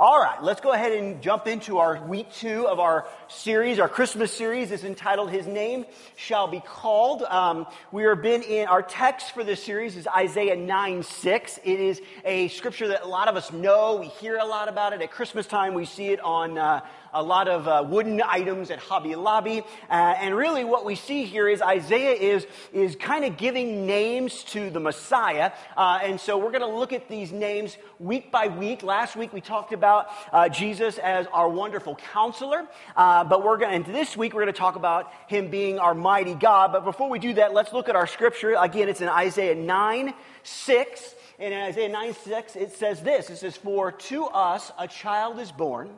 All right, let's go ahead and jump into our week two of our series. Our Christmas series is entitled "His Name Shall Be Called." Um, we are been in our text for this series is Isaiah nine six. It is a scripture that a lot of us know. We hear a lot about it at Christmas time. We see it on uh, a lot of uh, wooden items at Hobby Lobby. Uh, and really, what we see here is Isaiah is, is kind of giving names to the Messiah. Uh, and so we're going to look at these names week by week. Last week, we talked about uh, Jesus as our wonderful counselor. Uh, but we're going to, this week, we're going to talk about him being our mighty God. But before we do that, let's look at our scripture. Again, it's in Isaiah 9 6. And in Isaiah 9 6, it says this It says, For to us a child is born.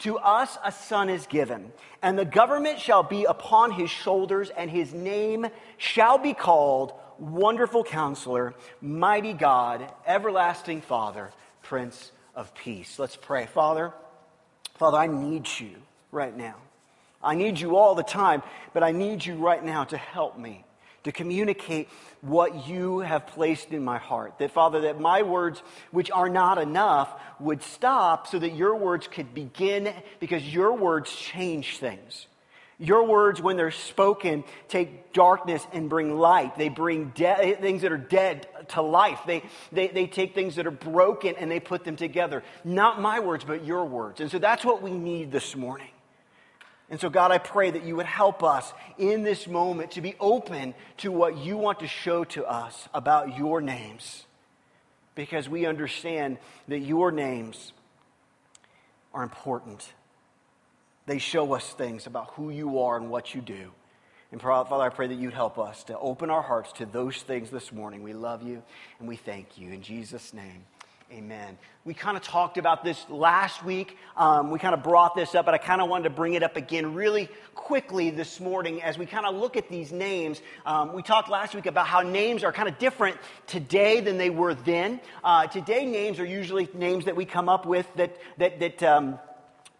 To us a son is given, and the government shall be upon his shoulders, and his name shall be called Wonderful Counselor, Mighty God, Everlasting Father, Prince of Peace. Let's pray. Father, Father, I need you right now. I need you all the time, but I need you right now to help me to communicate what you have placed in my heart. That, Father, that my words, which are not enough, would stop so that your words could begin because your words change things. Your words, when they're spoken, take darkness and bring light. They bring de- things that are dead to life. They, they, they take things that are broken and they put them together. Not my words, but your words. And so that's what we need this morning. And so, God, I pray that you would help us in this moment to be open to what you want to show to us about your names. Because we understand that your names are important. They show us things about who you are and what you do. And Father, I pray that you'd help us to open our hearts to those things this morning. We love you and we thank you. In Jesus' name. Amen. We kind of talked about this last week. Um, we kind of brought this up, but I kind of wanted to bring it up again really quickly this morning as we kind of look at these names. Um, we talked last week about how names are kind of different today than they were then. Uh, today, names are usually names that we come up with that, that, that um,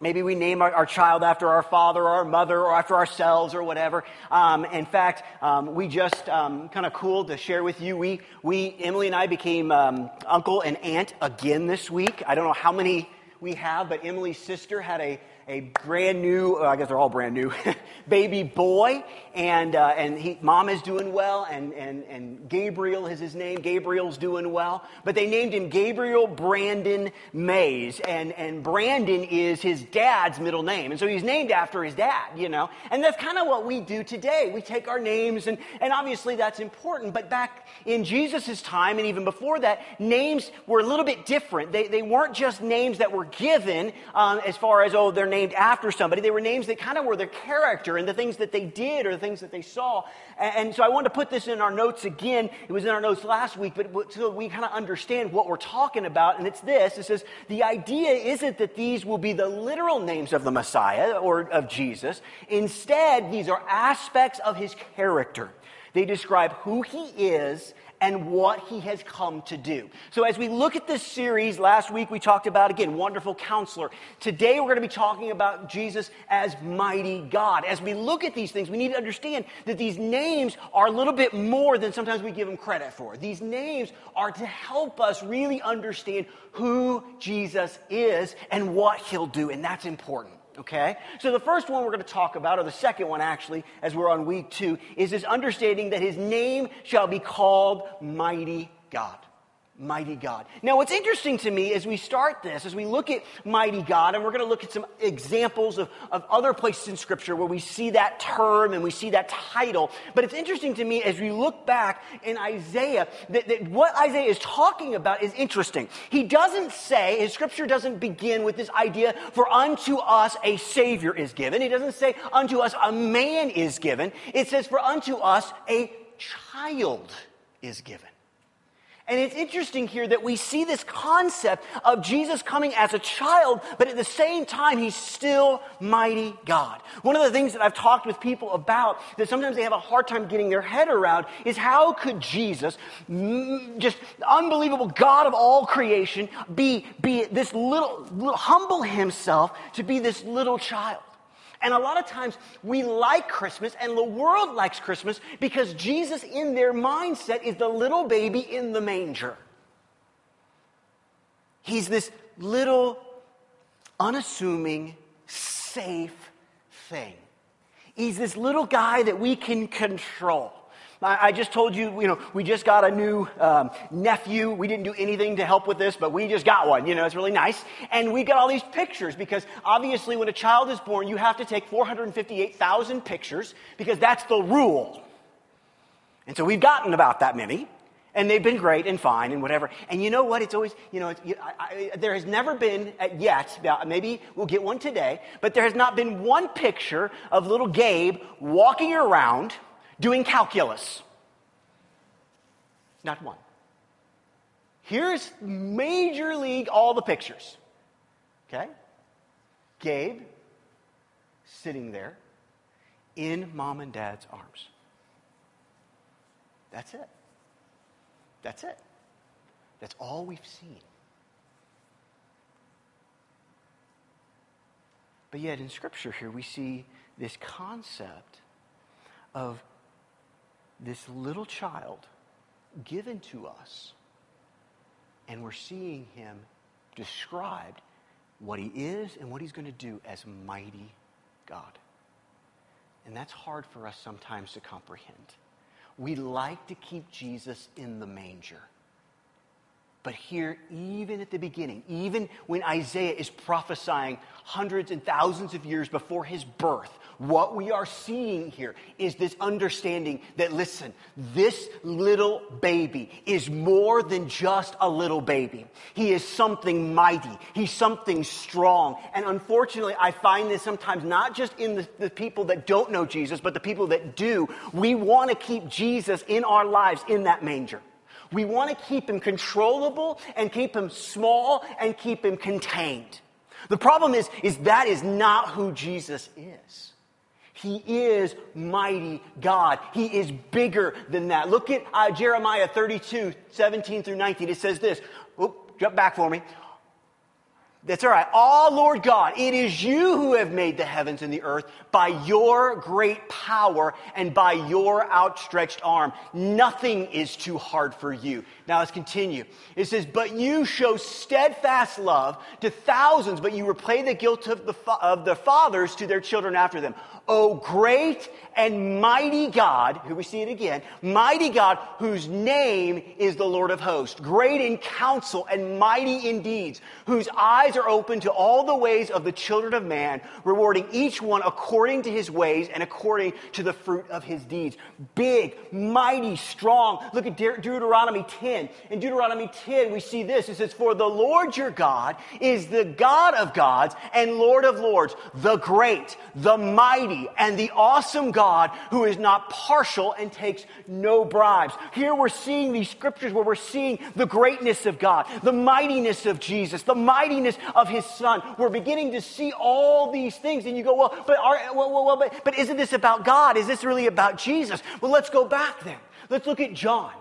Maybe we name our, our, child after our father or our mother or after ourselves or whatever. Um, in fact, um, we just um, kind of cool to share with you. We, we Emily and I became um, uncle and aunt again this week. I don't know how many we have, but Emily's sister had a a brand new, I guess they're all brand new, baby boy. And, uh, and he, mom is doing well, and, and, and Gabriel is his name. Gabriel's doing well. But they named him Gabriel Brandon Mays. And, and Brandon is his dad's middle name. And so he's named after his dad, you know. And that's kind of what we do today. We take our names, and, and obviously that's important. But back in Jesus' time, and even before that, names were a little bit different. They, they weren't just names that were given um, as far as, oh, they're named after somebody. They were names that kind of were their character and the things that they did or the things that they saw. And, so I wanted to put this in our notes again. It was in our notes last week, but so we kind of understand what we're talking about. And it's this it says, the idea isn't that these will be the literal names of the Messiah or of Jesus. Instead, these are aspects of his character. They describe who he is and what he has come to do. So, as we look at this series, last week we talked about, again, wonderful counselor. Today we're going to be talking about Jesus as mighty God. As we look at these things, we need to understand that these names are a little bit more than sometimes we give them credit for. These names are to help us really understand who Jesus is and what he'll do, and that's important. Okay? So the first one we're going to talk about, or the second one actually, as we're on week two, is this understanding that his name shall be called Mighty God mighty God. Now, what's interesting to me as we start this, as we look at mighty God, and we're going to look at some examples of, of other places in Scripture where we see that term and we see that title. But it's interesting to me as we look back in Isaiah that, that what Isaiah is talking about is interesting. He doesn't say, his Scripture doesn't begin with this idea, for unto us a Savior is given. He doesn't say, unto us a man is given. It says, for unto us a child is given. And it's interesting here that we see this concept of Jesus coming as a child, but at the same time, he's still mighty God. One of the things that I've talked with people about that sometimes they have a hard time getting their head around is how could Jesus, just unbelievable God of all creation, be, be this little, little humble himself to be this little child? And a lot of times we like Christmas and the world likes Christmas because Jesus, in their mindset, is the little baby in the manger. He's this little unassuming, safe thing. He's this little guy that we can control. I, just told you, you know, we just got a new um, nephew. We didn't do anything to help with this, but we just got one. You know, it's really nice. And we got all these pictures because obviously when a child is born, you have to take 458,000 pictures because that's the rule. And so we've gotten about that many. And they've been great and fine and whatever. And you know what? It's always, you know, I, I, there has never been uh, yet, maybe we'll get one today, but there has not been one picture of little Gabe walking around doing calculus. Not one. Here's major league, all the pictures. Okay? Gabe sitting there in mom and dad's arms. That's it. That's it. That's all we've seen. But yet in Scripture here, we see this concept of this little child given to us, and we're seeing him described what he is and what he's going to do as mighty God. And that's hard for us sometimes to comprehend. We like to keep Jesus in the manger. But here, even at the beginning, even when Isaiah is prophesying hundreds and thousands of years before his birth, what we are seeing here is this understanding that, listen, this little baby is more than just a little baby. He is something mighty. He's something strong. And unfortunately, I find this sometimes not just in the, the people that don't know Jesus, but the people that do. We want to keep Jesus in our lives in that manger. We want to keep him controllable and keep him small and keep him contained. The problem is, is that is not who Jesus is. He is mighty God. He is bigger than that. Look at uh, Jeremiah 32, 17 through 19. It says this. Oop, jump back for me. That's all right. Ah, Lord God, it is you who have made the heavens and the earth by your great power and by your outstretched arm. Nothing is too hard for you. Now let's continue. It says, But you show steadfast love to thousands, but you repay the guilt of the, of the fathers to their children after them. O great and mighty God, here we see it again, mighty God, whose name is the Lord of hosts, great in counsel and mighty in deeds, whose eyes are open to all the ways of the children of man, rewarding each one according to his ways and according to the fruit of his deeds. Big, mighty, strong. Look at De- Deuteronomy 10. In Deuteronomy 10, we see this. It says, For the Lord your God is the God of gods and Lord of lords, the great, the mighty, and the awesome God who is not partial and takes no bribes. Here we're seeing these scriptures where we're seeing the greatness of God, the mightiness of Jesus, the mightiness of his son. We're beginning to see all these things and you go, well, but, are, well, well, well but, but isn't this about God? Is this really about Jesus? Well, let's go back then. Let's look at John.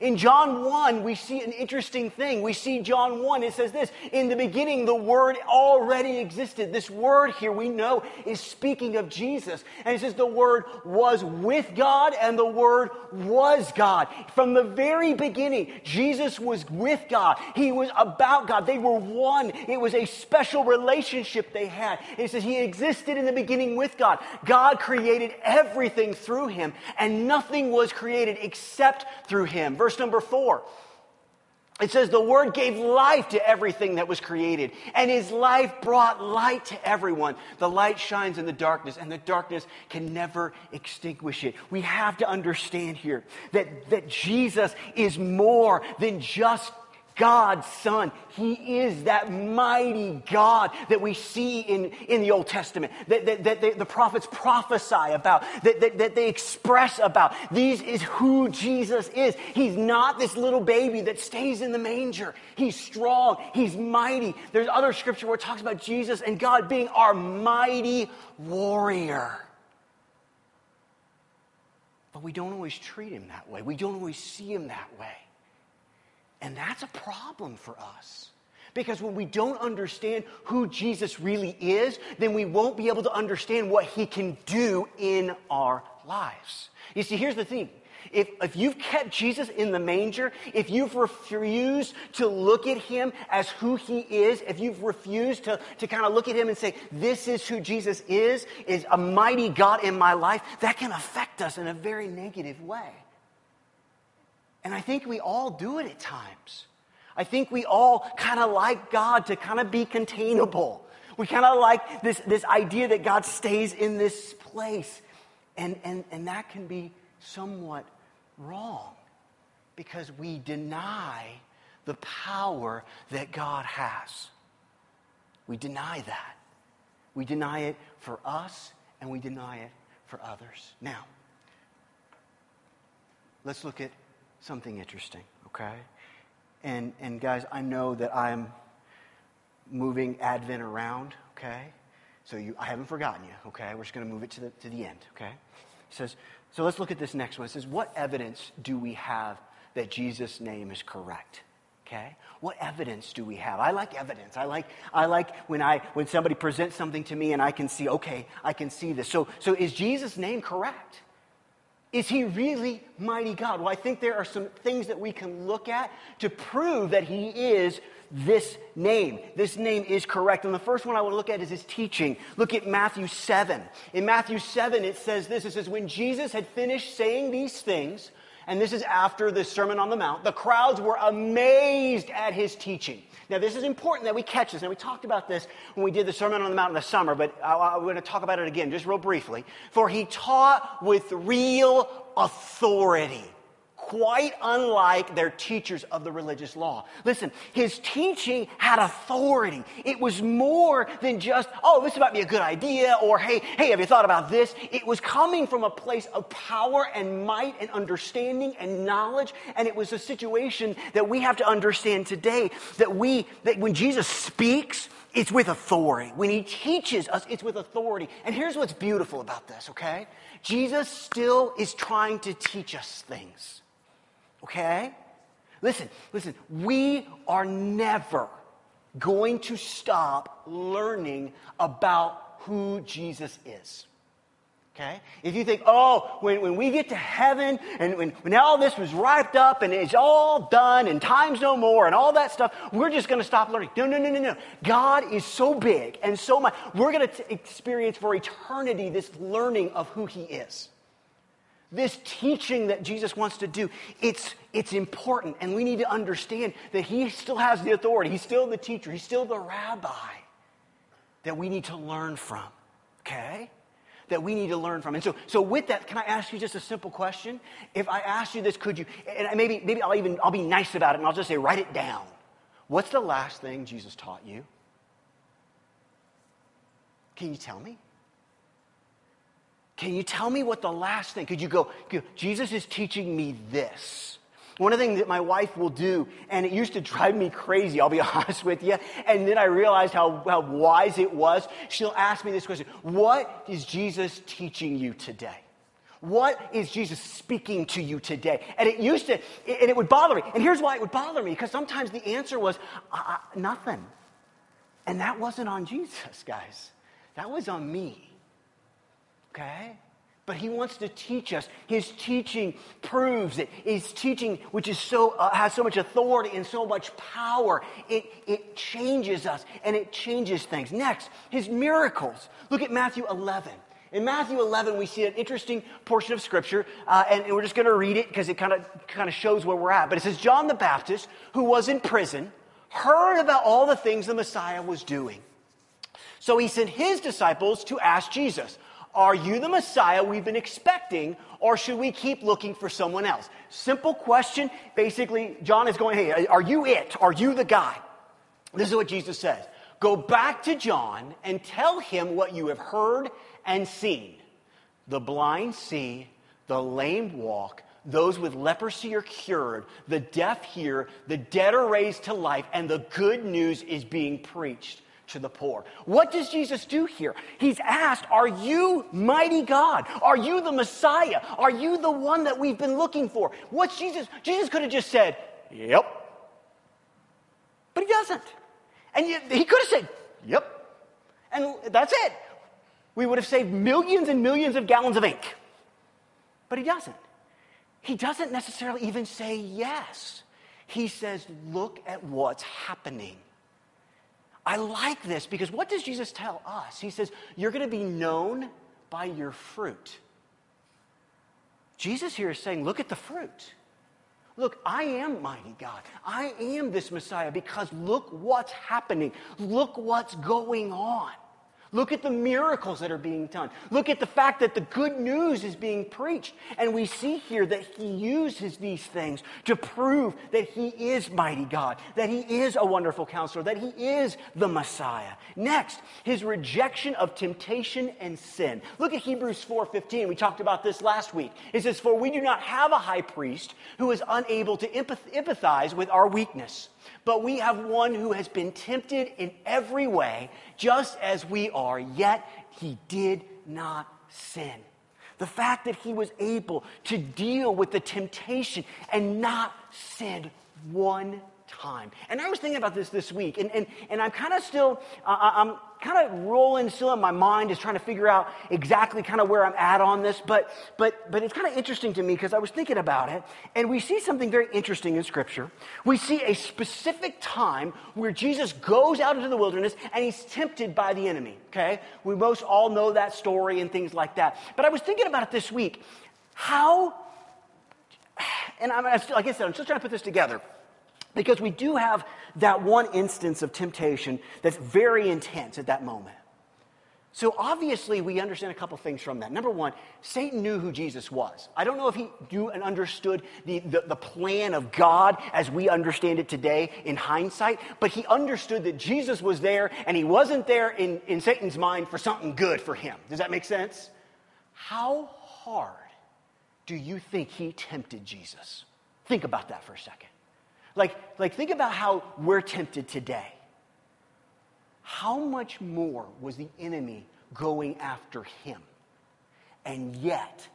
In John 1, we see an interesting thing. We see John 1, it says this In the beginning, the Word already existed. This Word here we know is speaking of Jesus. And it says the Word was with God and the Word was God. From the very beginning, Jesus was with God. He was about God. They were one. It was a special relationship they had. It says He existed in the beginning with God. God created everything through Him, and nothing was created except through Him. Verse verse number four. It says, The Word gave life to everything that was created, and His life brought light to everyone. The light shines in the darkness, and the darkness can never extinguish it. We have to understand here that, that Jesus is more than just God's Son. He is that mighty God that we see in, in the Old Testament, that, that, that the, prophets prophesy about, that, that, that they express about. These is who Jesus is. He's not this little baby that stays in the manger. He's strong. He's mighty. There's other scripture where it talks about Jesus and God being our mighty warrior. But we don't always treat him that way. We don't always see him that way. And that's a problem for us. Because when we don't understand who Jesus really is, then we won't be able to understand what he can do in our lives. You see, here's the thing If, if you've kept Jesus in the manger, if you've refused to look at him as who he is, if you've refused to, to kind of look at him and say, this is who Jesus is, is a mighty God in my life, that can affect us in a very negative way. And I think we all do it at times. I think we all kind of like God to kind of be containable. We kind of like this, this idea that God stays in this place. And, and, and that can be somewhat wrong because we deny the power that God has. We deny that. We deny it for us and we deny it for others. Now, let's look at something interesting, okay? And, and guys, I know that I'm moving Advent around, okay? So you, I haven't forgotten you, okay? We're just going to move it to the, to the end, okay? He says, so let's look at this next one. It says, what evidence do we have that Jesus' name is correct? Okay? What evidence do we have? I like evidence. I like, I like when, I, when somebody presents something to me and I can see, okay, I can see this. So, so is Jesus' name correct? Is he really mighty God? Well, I think there are some things that we can look at to prove that he is this name. This name is correct. And the first one I want to look at is his teaching. Look at Matthew 7. In Matthew 7, it says this it says, When Jesus had finished saying these things, and this is after the Sermon on the Mount, the crowds were amazed at his teaching. Now, this is important that we catch this. Now, we talked about this when we did the Sermon on the Mount in the summer, but I'm going to talk about it again, just real briefly. For he taught with real authority quite unlike their teachers of the religious law. Listen, his teaching had authority. It was more than just, oh, this might be a good idea, or hey, hey, have you thought about this? It was coming from a place of power and might and understanding and knowledge, and it was a situation that we have to understand today that we, that when Jesus speaks, it's with authority. When he teaches us, it's with authority. And here's what's beautiful about this, okay? Jesus still is trying to teach us things. Okay? Listen, listen, we are never going to stop learning about who Jesus is. Okay? If you think, oh, when, when we get to heaven and when, when all this was wrapped up and it's all done and time's no more and all that stuff, we're just going to stop learning. No, no, no, no, no. God is so big and so much. We're going to experience for eternity this learning of who He is. This teaching that Jesus wants to do, it's, it's important. And we need to understand that he still has the authority. He's still the teacher. He's still the rabbi that we need to learn from. Okay? That we need to learn from. And so, so with that, can I ask you just a simple question? If I ask you this, could you, and maybe, maybe I'll even, I'll be nice about it and I'll just say, write it down. What's the last thing Jesus taught you? Can you tell me? Can you tell me what the last thing? Could you go, Jesus is teaching me this. One of the things that my wife will do, and it used to drive me crazy, I'll be honest with you, and then I realized how, how wise it was. She'll ask me this question What is Jesus teaching you today? What is Jesus speaking to you today? And it used to, and it would bother me. And here's why it would bother me because sometimes the answer was uh, nothing. And that wasn't on Jesus, guys. That was on me okay? But he wants to teach us. His teaching proves it. His teaching, which is so, uh, has so much authority and so much power, it, it changes us and it changes things. Next, his miracles. Look at Matthew 11. In Matthew 11, we see an interesting portion of Scripture, uh, and, and we're just going to read it because it kind of kind of shows where we're at. But it says, John the Baptist, who was in prison, heard about all the things the Messiah was doing. So he sent his disciples to ask Jesus, are you the Messiah we've been expecting, or should we keep looking for someone else? Simple question. Basically, John is going, Hey, are you it? Are you the guy? This is what Jesus says Go back to John and tell him what you have heard and seen. The blind see, the lame walk, those with leprosy are cured, the deaf hear, the dead are raised to life, and the good news is being preached to the poor. What does Jesus do here? He's asked, Are you mighty God? Are you the Messiah? Are you the one that we've been looking for? What's Jesus? Jesus could have just said, Yep. But he doesn't. And he could have said, Yep. And that's it. We would have saved millions and millions of gallons of ink. But he doesn't. he doesn't necessarily even say yes. He says, Look at what's happening. I like this because what does Jesus tell us? He says, You're going to be known by your fruit. Jesus here is saying, Look at the fruit. Look, I am mighty God. I am this Messiah because look what's happening. Look what's going on. Look at the miracles that are being done. Look at the fact that the good news is being preached. And we see here that he uses these things to prove that he is mighty God, that he is a wonderful counselor, that he is the Messiah. Next, his rejection of temptation and sin. Look at Hebrews 4:15. We talked about this last week. It says, "For we do not have a high priest who is unable to empathize with our weakness." But we have one who has been tempted in every way, just as we are, yet he did not sin. The fact that he was able to deal with the temptation and not sin one time. And I was thinking about this this week, and, and, and I'm kind of still, uh, I'm kind of rolling still in my mind, is trying to figure out exactly kind of where I'm at on this. But, but, but it's kind of interesting to me because I was thinking about it, and we see something very interesting in Scripture. We see a specific time where Jesus goes out into the wilderness and he's tempted by the enemy, okay? We most all know that story and things like that. But I was thinking about it this week. How, and I'm, like I said, I'm still trying to put this together. Because we do have that one instance of temptation that's very intense at that moment. So obviously, we understand a couple things from that. Number one, Satan knew who Jesus was. I don't know if he knew and understood the, the, the, plan of God as we understand it today in hindsight, but he understood that Jesus was there and he wasn't there in, in Satan's mind for something good for him. Does that make sense? How hard do you think he tempted Jesus? Think about that for a second. Like, like think about how we're tempted today. How much more was the enemy going after him? And yet,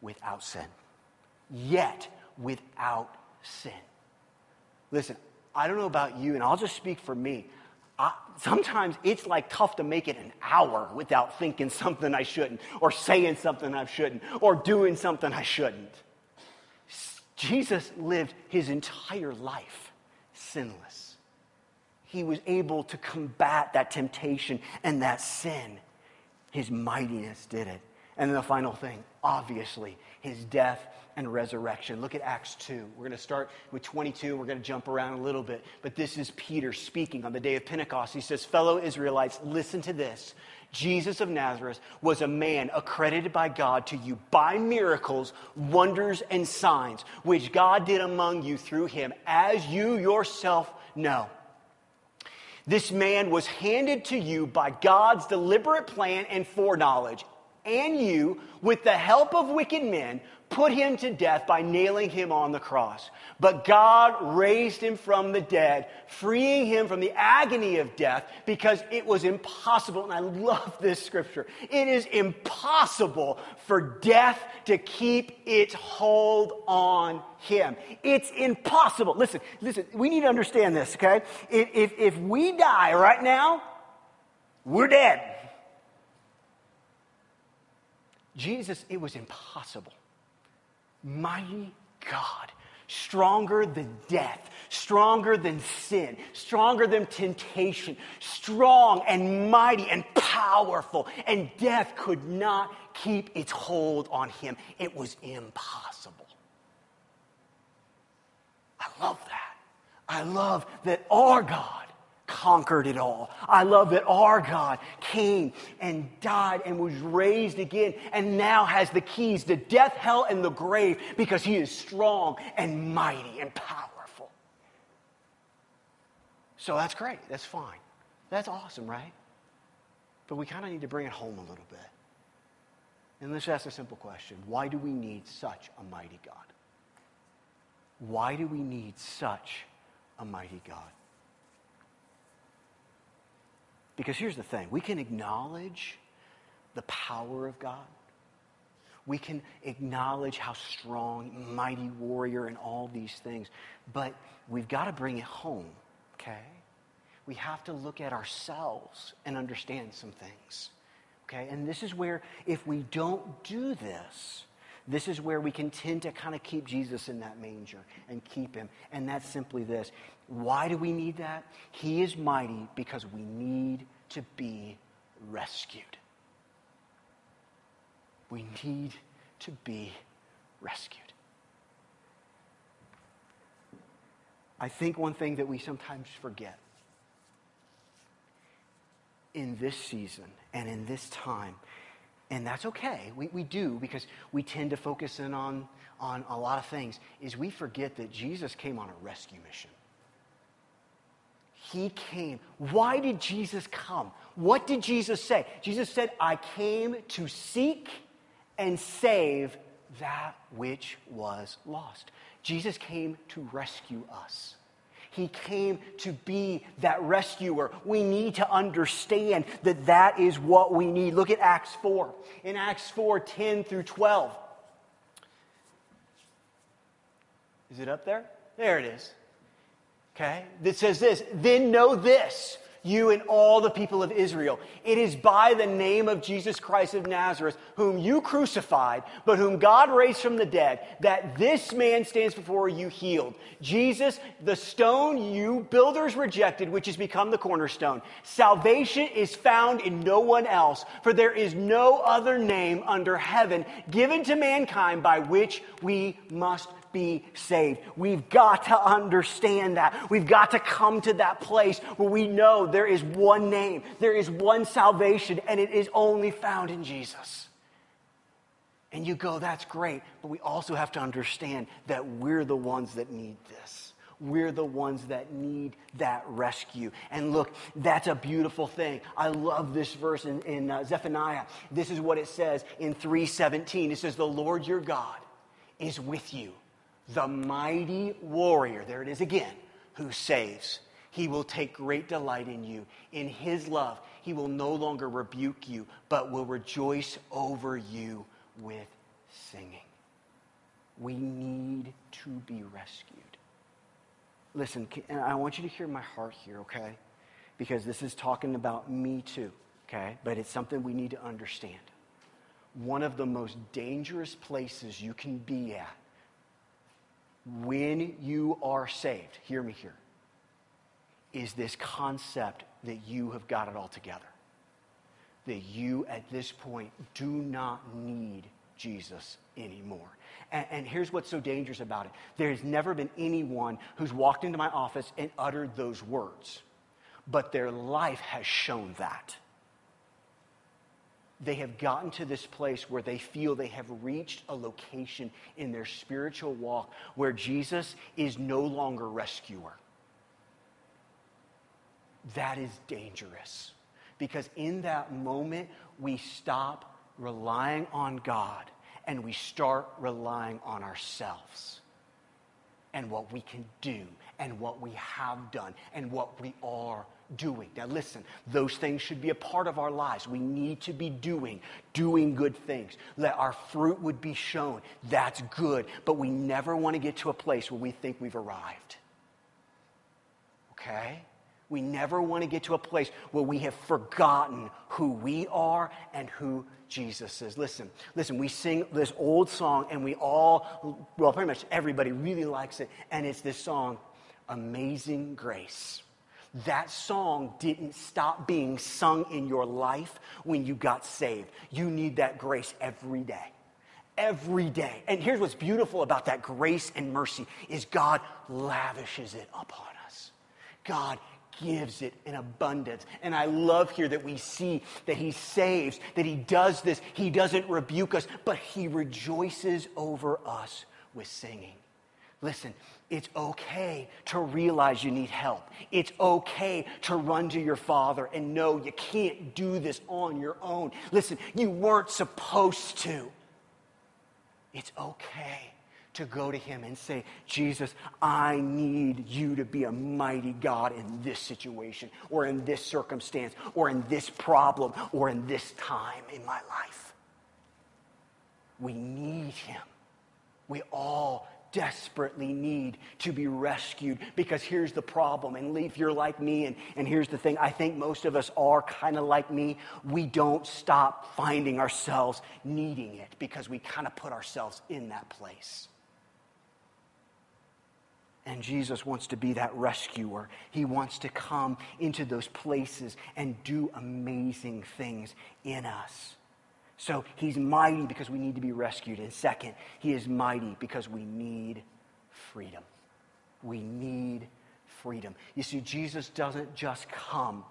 without sin. Yet, without sin. Listen, I don't know about you, and I'll just speak for me. I, sometimes it's like tough to make it an hour without thinking something I shouldn't, or saying something I shouldn't, or doing something I shouldn't. Jesus lived his entire life sinless. He was able to combat that temptation and that sin. His mightiness did it. And then the final thing, obviously, his death and resurrection. Look at Acts 2. We're going to start with 22. We're going to jump around a little bit. But this is Peter speaking on the day of Pentecost. He says, Fellow Israelites, listen to this. Jesus of Nazareth was a man accredited by God to you by miracles, wonders, and signs, which God did among you through him, as you yourself know. This man was handed to you by God's deliberate plan and foreknowledge, and you, with the help of wicked men, put him to death by nailing him on the cross. But God raised him from the dead, freeing him from the agony of death because it was impossible. And I love this scripture. It is impossible for death to keep its hold on him. It's impossible. Listen, listen, we need to understand this, okay? If, if, if we die right now, we're dead. Jesus, it was impossible mighty God, stronger than death, stronger than sin, stronger than temptation, strong and mighty and powerful. And death could not keep its hold on him. It was impossible. I love that. I love that our God conquered it all. I love that our God came and died and was raised again and now has the keys to death, hell, and the grave because he is strong and mighty and powerful. So that's great. That's fine. That's awesome, right? But we kind of need to bring it home a little bit. And let's ask a simple question Why do we need such a mighty God? Why do we need such a mighty God? Because here's the thing we can acknowledge the power of God. We can acknowledge how strong, mighty warrior, and all these things. But we've got to bring it home, okay? We have to look at ourselves and understand some things, okay? And this is where, if we don't do this, This is where we can tend to kind of keep Jesus in that manger and keep him. And that's simply this. Why do we need that? He is mighty because we need to be rescued. We need to be rescued. I think one thing that we sometimes forget in this season and in this time, and that's okay, we, we do because we tend to focus in on, on a lot of things, is we forget that Jesus came on a rescue mission. He came. Why did Jesus come? What did Jesus say? Jesus said, I came to seek and save that which was lost. Jesus came to rescue us. He came to be that rescuer. We need to understand that that is what we need. Look at Acts 4. In Acts 4 10 through 12. Is it up there? There it is. Okay? That says this Then know this you and all the people of Israel. It is by the name of Jesus Christ of Nazareth, whom you crucified, but whom God raised from the dead, that this man stands before you healed. Jesus, the stone you builders rejected, which has become the cornerstone. Salvation is found in no one else, for there is no other name under heaven given to mankind by which we must be saved. We've got to understand that. We've got to come to that place where we know there is one name, there is one salvation, and it is only found in Jesus. And you go, that's great, but we also have to understand that we're the ones that need this. We're the ones that need that rescue. And look, that's a beautiful thing. I love this verse in, in uh, Zephaniah. This is what it says in 317. It says, The Lord your God is with you the mighty warrior, there it is again, who saves. He will take great delight in you. In his love, he will no longer rebuke you, but will rejoice over you with singing. We need to be rescued. Listen, I want you to hear my heart here, okay? Because this is talking about me too, okay? But it's something we need to understand. One of the most dangerous places you can be at when you are saved, hear me here, is this concept that you have got it all together. That you, at this point, do not need Jesus anymore. And, and, here's what's so dangerous about it there has never been anyone who's walked into my office and uttered those words, but their life has shown that they have gotten to this place where they feel they have reached a location in their spiritual walk where Jesus is no longer rescuer. That is dangerous because in that moment, we stop relying on God and we start relying on ourselves and what we can do and what we have done and what we are doing. Now, listen, those things should be a part of our lives. We need to be doing, doing good things. That our fruit would be shown. That's good. But we never want to get to a place where we think we've arrived. Okay? We never want to get to a place where we have forgotten who we are and who Jesus is. Listen, listen, we sing this old song and we all, well, pretty much everybody really likes it. And it's this song, Amazing Grace that song didn't stop being sung in your life when you got saved. You need that grace every day. Every day. And here's what's beautiful about that grace and mercy is God lavishes it upon us. God gives it in abundance. And I love here that we see that he saves, that he does this. He doesn't rebuke us, but he rejoices over us with singing. Listen, it's okay to realize you need help. It's okay to run to your father and know you can't do this on your own. Listen, you weren't supposed to. It's okay to go to him and say, Jesus, I need you to be a mighty God in this situation, or in this circumstance, or in this problem, or in this time in my life. We need him. We all desperately need to be rescued because here's the problem. And if you're like me, and, and here's the thing I think most of us are kind of like me, we don't stop finding ourselves needing it because we kind of put ourselves in that place. And Jesus wants to be that rescuer. He wants to come into those places and do amazing things in us. So he's mighty because we need to be rescued. And second, he is mighty because we need freedom. We need freedom. You see, Jesus doesn't just come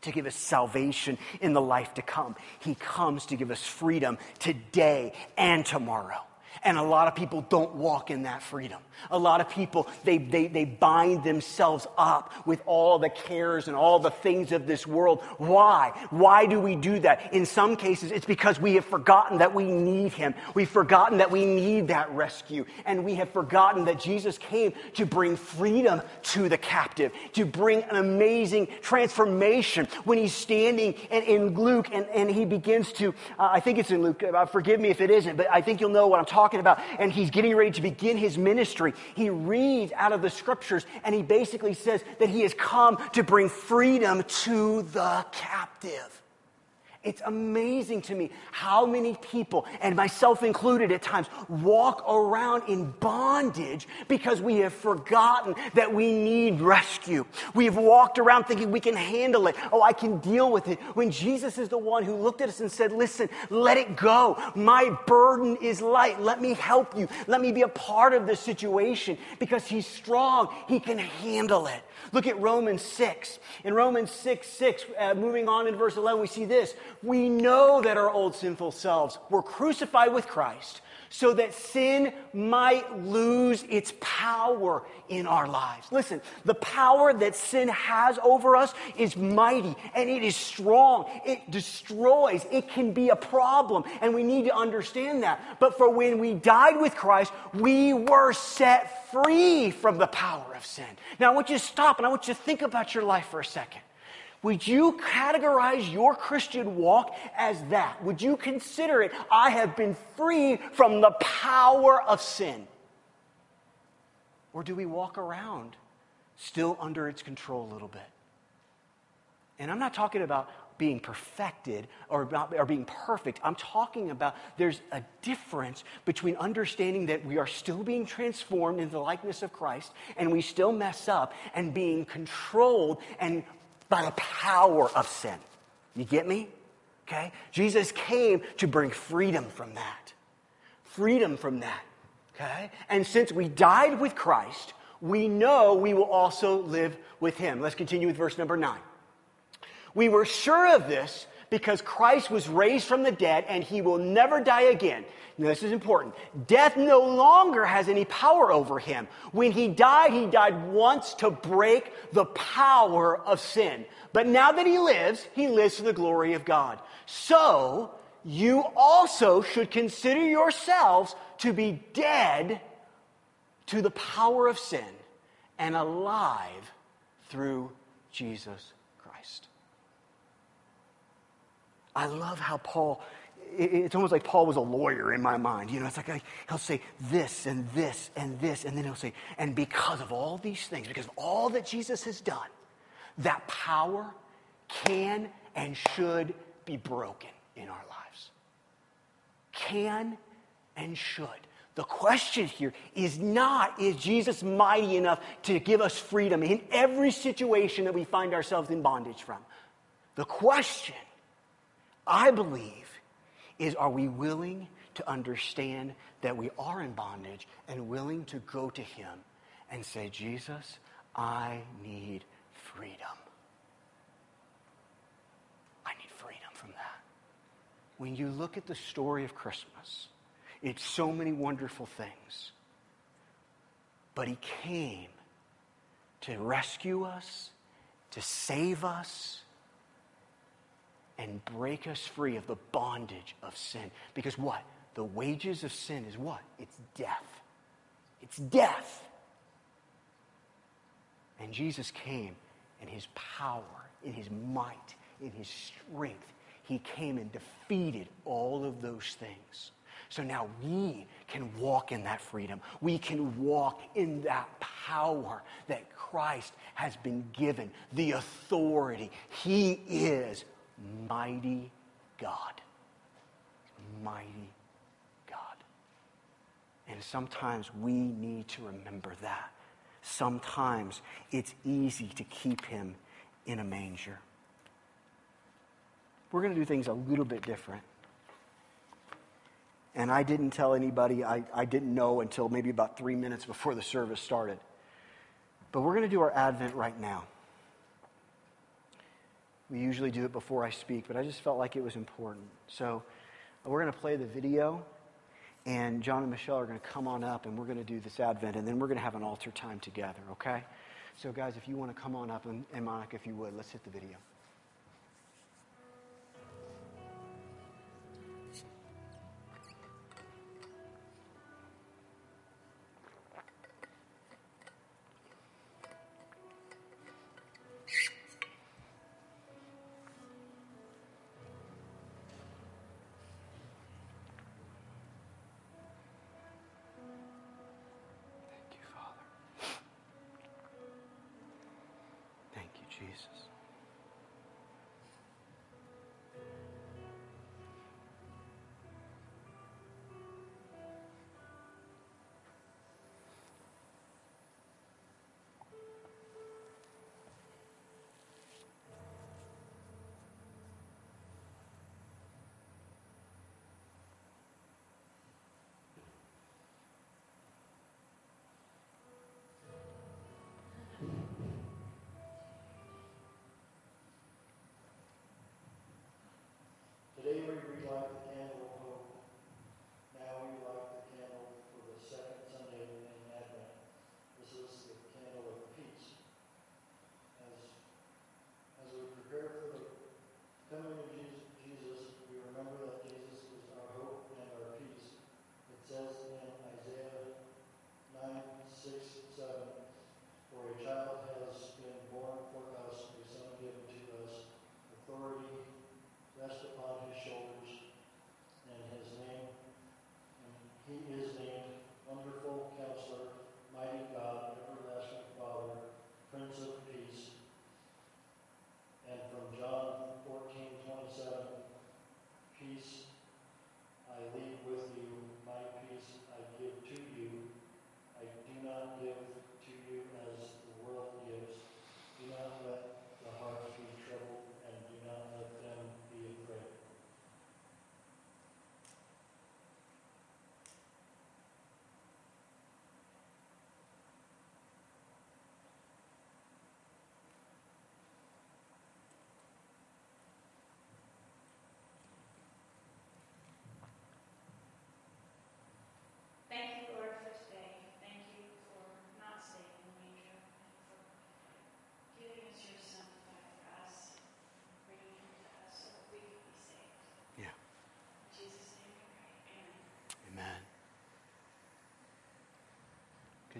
to give us salvation in the life to come, he comes to give us freedom today and tomorrow. And a lot of people don't walk in that freedom. A lot of people, they, they, they bind themselves up with all the cares and all the things of this world. Why? Why do we do that? In some cases, it's because we have forgotten that we need Him. We've forgotten that we need that rescue. And we have forgotten that Jesus came to bring freedom to the captive, to bring an amazing transformation. When He's standing in, in Luke and, and He begins to, uh, I think it's in Luke, uh, forgive me if it isn't, but I think you'll know what I'm talking about. And He's getting ready to begin His ministry he reads out of the scriptures and he basically says that he has come to bring freedom to the captive. It's amazing to me how many people, and myself included at times, walk around in bondage because we have forgotten that we need rescue. We have walked around thinking we can handle it. Oh, I can deal with it. When Jesus is the one who looked at us and said, Listen, let it go. My burden is light. Let me help you. Let me be a part of this situation because He's strong. He can handle it. Look at Romans 6. In Romans 6 6, uh, moving on in verse 11, we see this. We know that our old sinful selves were crucified with Christ so that sin might lose its power in our lives. Listen, the power that sin has over us is mighty and it is strong. It destroys. It can be a problem, and we need to understand that. But for when we died with Christ, we were set free from the power of sin. Now, I want you to stop and I want you to think about your life for a second. Would you categorize your Christian walk as that? Would you consider it, I have been free from the power of sin? Or do we walk around still under its control a little bit? And I'm not talking about being perfected or, about, or being perfect. I'm talking about there's a difference between understanding that we are still being transformed into the likeness of Christ and we still mess up and being controlled and by the power of sin. You get me? Okay? Jesus came to bring freedom from that. Freedom from that. Okay? And since we died with Christ, we know we will also live with him. Let's continue with verse number nine. We were sure of this because Christ was raised from the dead and he will never die again. Now, this is important. Death no longer has any power over him. When he died, he died once to break the power of sin. But now that he lives, he lives to the glory of God. So, you also should consider yourselves to be dead to the power of sin and alive through Jesus Christ. I love how Paul it's almost like Paul was a lawyer in my mind. You know, it's like he'll say this and this and this, and then he'll say, and because of all these things, because of all that Jesus has done, that power can and should be broken in our lives. Can and should. The question here is not, is Jesus mighty enough to give us freedom in every situation that we find ourselves in bondage from? The question, I believe, is are we willing to understand that we are in bondage and willing to go to Him and say, Jesus, I need freedom. I need freedom from that. When you look at the story of Christmas, it's so many wonderful things. But He came to rescue us, to save us, and break us free of the bondage of sin. Because what? The wages of sin is what? It's death. It's death. And Jesus came in his power, in his might, in his strength. He came and defeated all of those things So now we can walk in that freedom. We can walk in that power that Christ has been given, the authority. He is mighty God. Mighty God. And sometimes we need to remember that. Sometimes it's easy to keep him in a manger. We're going to do things a little bit different. And I didn't tell anybody, I, I didn't know until maybe about three minutes before the service started. But we're going to do our Advent right now. We usually do it before I speak, but I just felt like it was important. So uh, we're going to play the video, and John and Michelle are going to come on up, and we're going to do this Advent, and then we're going to have an altar time together, okay? So, guys, if you want to come on up, and, and Monica, if you would, let's hit the video.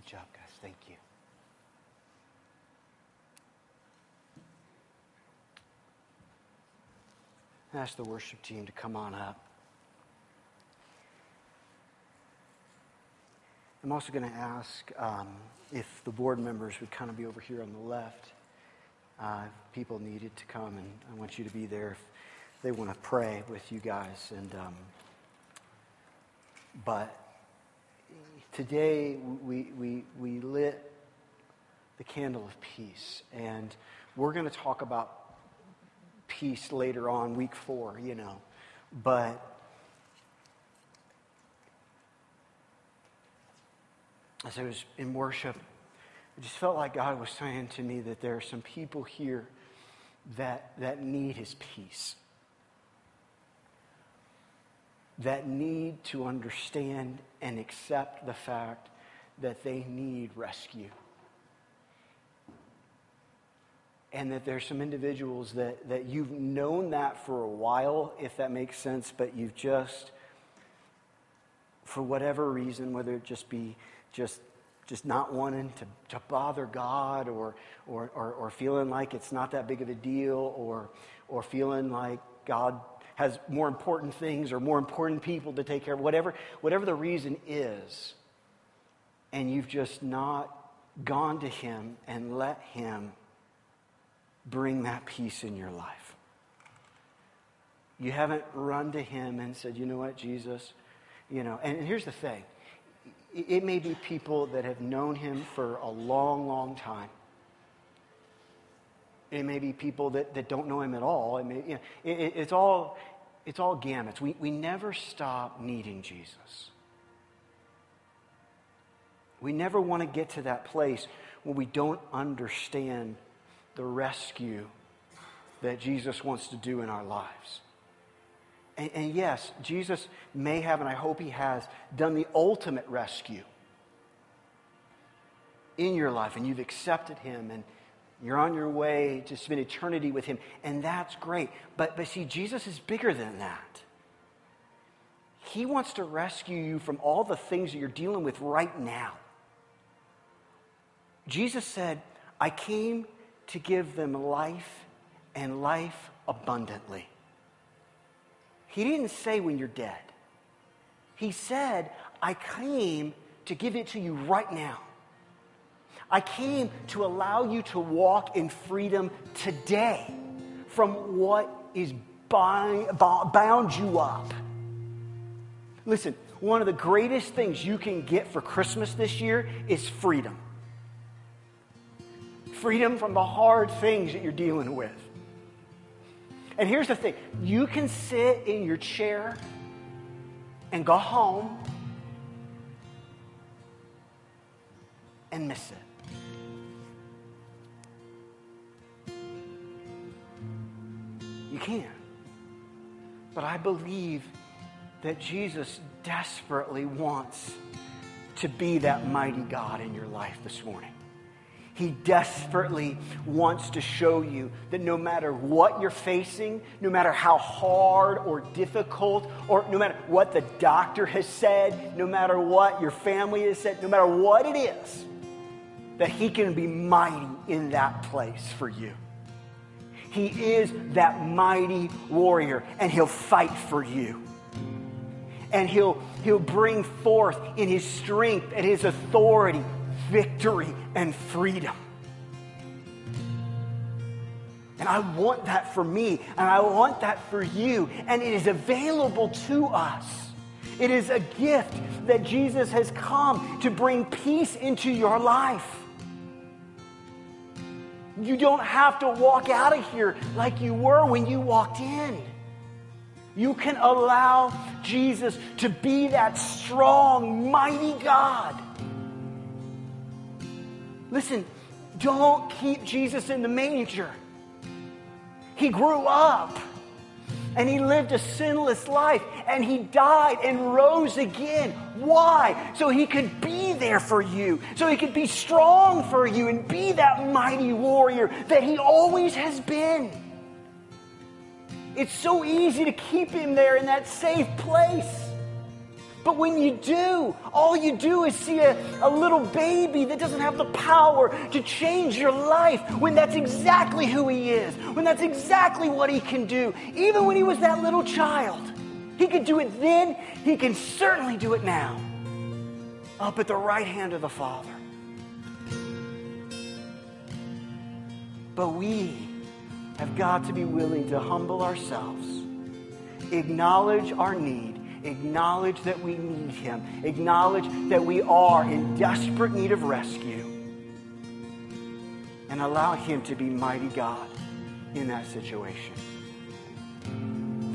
Good job, guys. Thank you. Ask the worship team to come on up. I'm also going to ask um, if the board members would kind of be over here on the left. Uh, people needed to come, and I want you to be there if they want to pray with you guys. And um, but today we, we, we lit the candle of peace. And we're going to talk about peace later on, week four, you know. But as I was in worship, I just felt like God was saying to me that there are some people here that, that need his peace that need to understand and accept the fact that they need rescue. And that there's some individuals that, that you've known that for a while, if that makes sense, but you've just, for whatever reason, whether it just be just just not wanting to, to bother God or, or, or, or feeling like it's not that big of a deal or, or feeling like God has more important things or more important people to take care of, whatever, whatever the reason is, and you've just not gone to Him and let Him bring that peace in your life. You haven't run to Him and said, you know what, Jesus, you know, and here's the thing it may be people that have known Him for a long, long time. It may be people that, that don't know him at all. It may, you know, it, it's, all, it's all gamuts. We, we never stop needing Jesus. We never want to get to that place where we don't understand the rescue that Jesus wants to do in our lives. And, and, yes, Jesus may have, and I hope he has, done the ultimate rescue in your life, and you've accepted him, and you're on your way to spend eternity with him, and that's great. But, but see, Jesus is bigger than that. He wants to rescue you from all the things that you're dealing with right now. Jesus said, I came to give them life and life abundantly. He didn't say when you're dead. He said, I came to give it to you right now. I came to allow you to walk in freedom today from what is bound you up. Listen, one of the greatest things you can get for Christmas this year is freedom freedom from the hard things that you're dealing with. And here's the thing you can sit in your chair and go home and miss it. You can. But I believe that Jesus desperately wants to be that mighty God in your life this morning. He desperately wants to show you that no matter what you're facing, no matter how hard or difficult, or no matter what the doctor has said, no matter what your family has said, no matter what it is, that He can be mighty in that place for you. He is that mighty warrior, and He'll fight for you. And He'll, he'll bring forth in His strength and His authority victory and freedom. And I want that for me, and I want that for you, and it is available to us. It is a gift that Jesus has come to bring peace into your life. You don't have to walk out of here like you were when you walked in. You can allow Jesus to be that strong, mighty God Listen, don't keep Jesus in the manger. He grew up and he lived a sinless life and he died and rose again. Why? So he could be there for you, so he could be strong for you and be that mighty warrior that he always has been. It's so easy to keep him there in that safe place. But when you do, all you do is see a, a little baby that doesn't have the power to change your life when that's exactly who he is, when that's exactly what he can do. Even when he was that little child, he could do it then, he can certainly do it now. Up at the right hand of the Father. But we have got to be willing to humble ourselves, acknowledge our need, acknowledge that we need Him, acknowledge that we are in desperate need of rescue, and allow Him to be mighty God in that situation.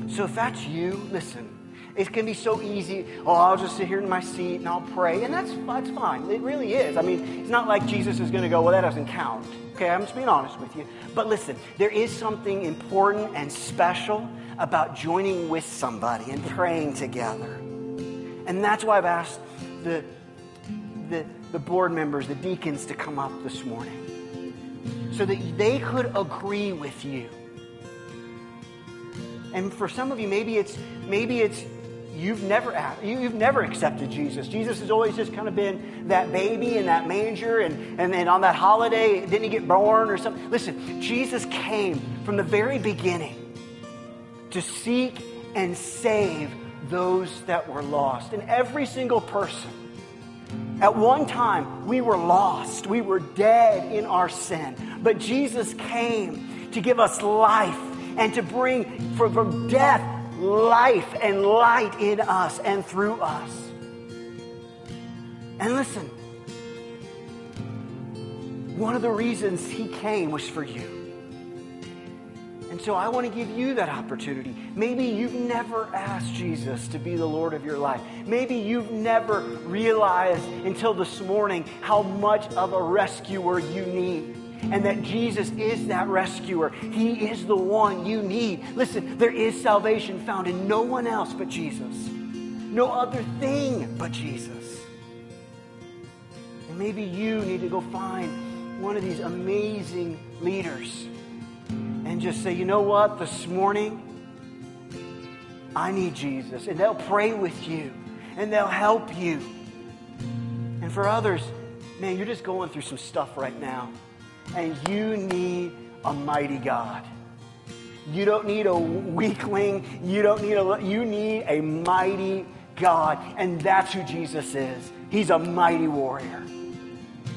So if that's you, listen. It can be so easy. Oh, I'll just sit here in my seat and I'll pray. And that's, that's fine. It really is. I mean, it's not like Jesus is going to go, well, that doesn't count. Okay, I'm just being honest with you. But listen, there is something important and special about joining with somebody and praying together. And that's why I've asked the, the, the board members, the deacons, to come up this morning so that they could agree with you. And for some of you, maybe it's maybe it's you've never you've never accepted Jesus. Jesus has always just kind of been that baby in that manger, and and then on that holiday, didn't he get born or something? Listen, Jesus came from the very beginning to seek and save those that were lost. And every single person, at one time, we were lost. We were dead in our sin. But Jesus came to give us life and to bring from death life and light in us and through us. And listen, one of the reasons he came was for you. And so I want to give you that opportunity. Maybe you've never asked Jesus to be the Lord of your life. Maybe you've never realized until this morning how much of a rescuer you need and that Jesus is that rescuer. He is the one you need. Listen, there is salvation found in no one else but Jesus, no other thing but Jesus. And maybe you need to go find one of these amazing leaders just say, you know what, this morning, I need Jesus. And they'll pray with you and they'll help you. And for others, man, you're just going through some stuff right now and you need a mighty God. You don't need a weakling. You don't need a, you need a mighty God. And that's who Jesus is. He's a mighty warrior.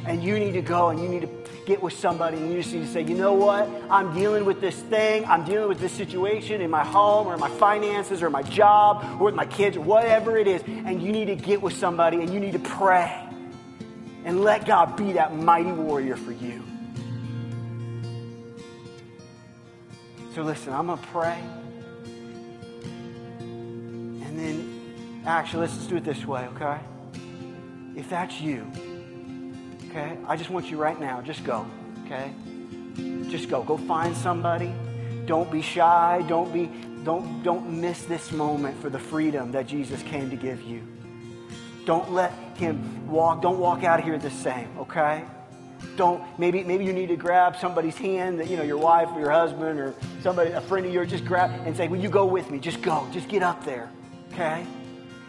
And you need to go and you need to get with somebody and you just need to say, you know what? I'm dealing with this thing. I'm dealing with this situation in my home or my finances or my job or with my kids whatever it is. And you need to get with somebody and you need to pray and let God be that mighty warrior for you. So listen, I'm going to pray. And then, actually, let's do it this way, okay? If that's you, okay? I just want you right now, just go, okay? Just go. Go find somebody. Don't be shy. Don't be don't don't miss this moment for the freedom that Jesus came to give you. Don't let him walk don't walk out of here the same, okay? Don't maybe maybe you need to grab somebody's hand that you know your wife or your husband or somebody a friend of yours just grab and say, "Will you go with me? Just go. Just get up there." Okay?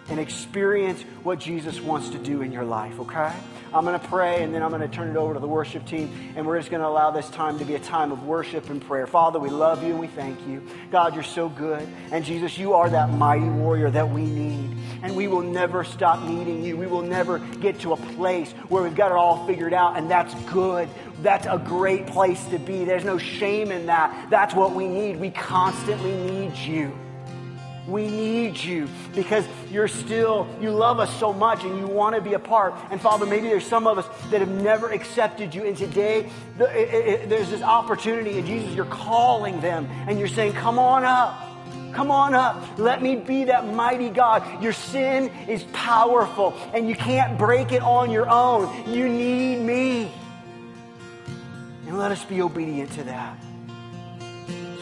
And experience what Jesus wants to do in your life, okay? I'm going to pray and then I'm going to turn it over to the worship team. And we're just going to allow this time to be a time of worship and prayer. Father, we love you and we thank you. God, you're so good. And Jesus, you are that mighty warrior that we need. And we will never stop needing you. We will never get to a place where we've got it all figured out. And that's good. That's a great place to be. There's no shame in that. That's what we need. We constantly need you. We need you because you're still, you love us so much and you want to be a part. And Father, maybe there's some of us that have never accepted you. And today, there's this opportunity, and Jesus, you're calling them and you're saying, Come on up. Come on up. Let me be that mighty God. Your sin is powerful and you can't break it on your own. You need me. And let us be obedient to that.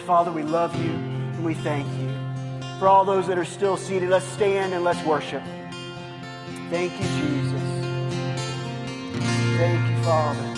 Father, we love you and we thank you. For all those that are still seated, let's stand and let's worship. Thank you, Jesus. Thank you, Father.